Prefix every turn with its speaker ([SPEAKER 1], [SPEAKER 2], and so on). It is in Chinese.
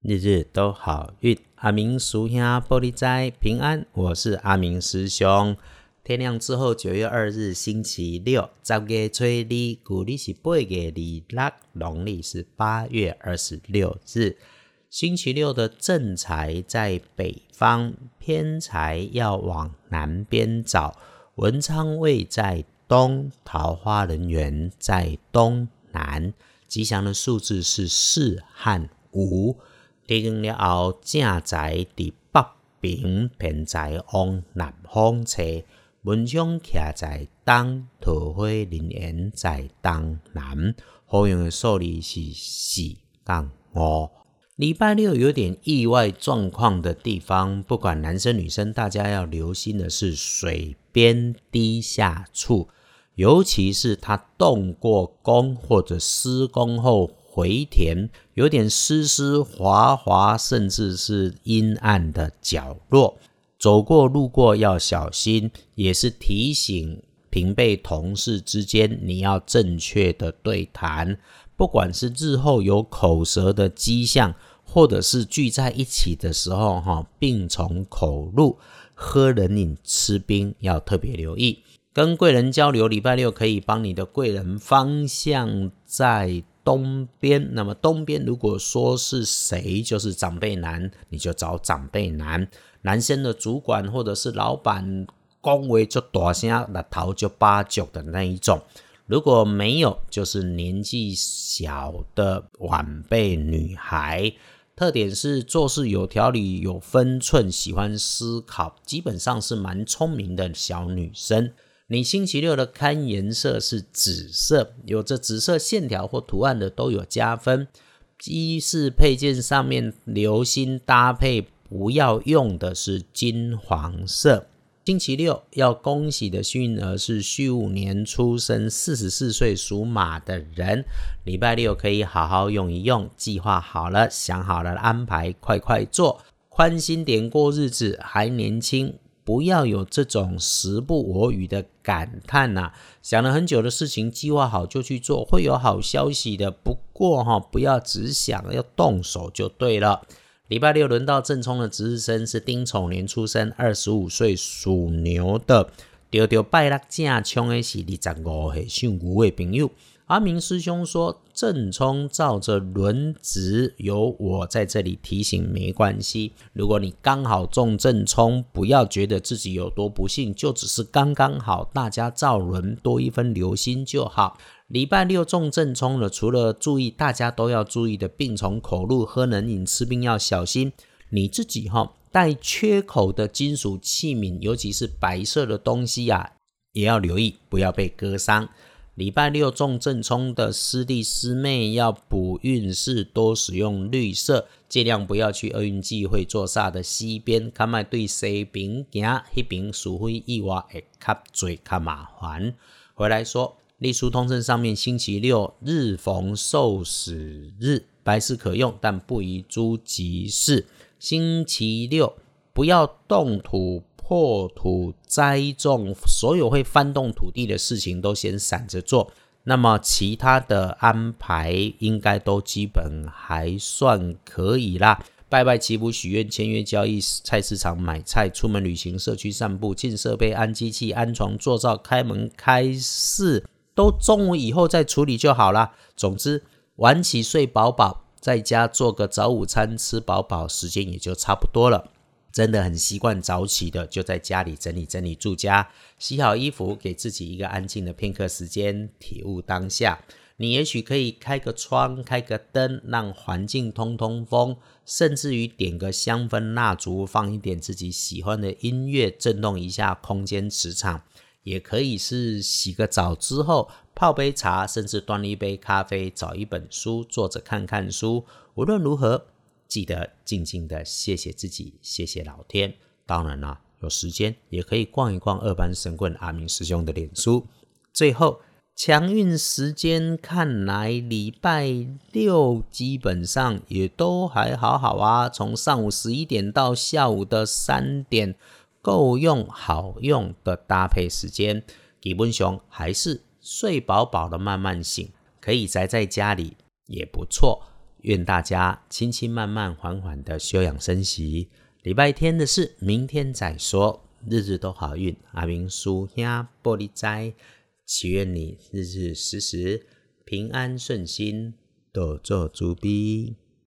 [SPEAKER 1] 日日都好运，阿明叔兄玻璃斋平安。我是阿明师兄。天亮之后，九月二日星期六，十月初二，古历是八月二六，农历是八月二十六日。星期六的正财在北方，偏财要往南边找。文昌位在东，桃花人缘在东南。吉祥的数字是四和五。地根了后，正在伫北边，偏在往南方车，文昌徛在东，桃花林园在东南。好用的数字是四杠五。礼拜六有点意外状况的地方，不管男生女生，大家要留心的是水边低下处，尤其是他动过工或者施工后。回填有点湿湿滑滑，甚至是阴暗的角落，走过路过要小心，也是提醒平辈同事之间你要正确的对谈，不管是日后有口舌的迹象，或者是聚在一起的时候哈，病从口入，喝冷饮吃冰要特别留意。跟贵人交流，礼拜六可以帮你的贵人方向在。东边，那么东边如果说是谁，就是长辈男，你就找长辈男。男生的主管或者是老板，恭维就大声，那头就八九的那一种。如果没有，就是年纪小的晚辈女孩，特点是做事有条理、有分寸，喜欢思考，基本上是蛮聪明的小女生。你星期六的刊颜色是紫色，有着紫色线条或图案的都有加分。衣饰配件上面留心搭配，不要用的是金黄色。星期六要恭喜的幸运儿是戌五年出生、四十四岁属马的人。礼拜六可以好好用一用，计划好了、想好了安排，快快做，宽心点过日子，还年轻。不要有这种时不我与的感叹呐！想了很久的事情，计划好就去做，会有好消息的。不过哈，不要只想，要动手就对了。礼拜六轮到正冲的值日生是丁丑年出生，二十五岁属牛的。丢丢拜六正冲的是二十五岁属牛的朋友。阿明师兄说：“正冲照着轮值，有我在这里提醒没关系。如果你刚好中正冲，不要觉得自己有多不幸，就只是刚刚好，大家照轮多一分留心就好。礼拜六中正冲了，除了注意大家都要注意的病从口入，喝冷饮吃冰要小心。你自己哈带缺口的金属器皿，尤其是白色的东西呀，也要留意，不要被割伤。”礼拜六中正冲的师弟师妹要补运势，多使用绿色，尽量不要去厄运忌会坐煞的西边，看卖对西边行，那边除非意外会较最较麻烦。回来说，历书通证上面星期六日逢受死日，白事可用，但不宜诸吉事。星期六不要动土。破土栽种，所有会翻动土地的事情都先散着做。那么其他的安排应该都基本还算可以啦。拜拜祈福许愿、签约交易、菜市场买菜、出门旅行、社区散步、进设备、安机器、安床、做灶、开门开市，都中午以后再处理就好啦。总之，晚起睡饱饱，在家做个早午餐吃饱饱，时间也就差不多了。真的很习惯早起的，就在家里整理整理住家，洗好衣服，给自己一个安静的片刻时间，体悟当下。你也许可以开个窗，开个灯，让环境通通风，甚至于点个香氛蜡烛，放一点自己喜欢的音乐，震动一下空间磁场。也可以是洗个澡之后，泡杯茶，甚至端一杯咖啡，找一本书坐着看看书。无论如何。记得静静的谢谢自己，谢谢老天。当然啦，有时间也可以逛一逛二班神棍阿明师兄的脸书。最后，强运时间看来礼拜六基本上也都还好好啊，从上午十一点到下午的三点，够用好用的搭配时间。基本上还是睡饱饱的慢慢醒，可以宅在家里也不错。愿大家轻轻慢慢缓缓的休养生息。礼拜天的事，明天再说。日日都好运，阿明叔兄玻璃斋，祈愿你日日时时平安顺心，多做主逼。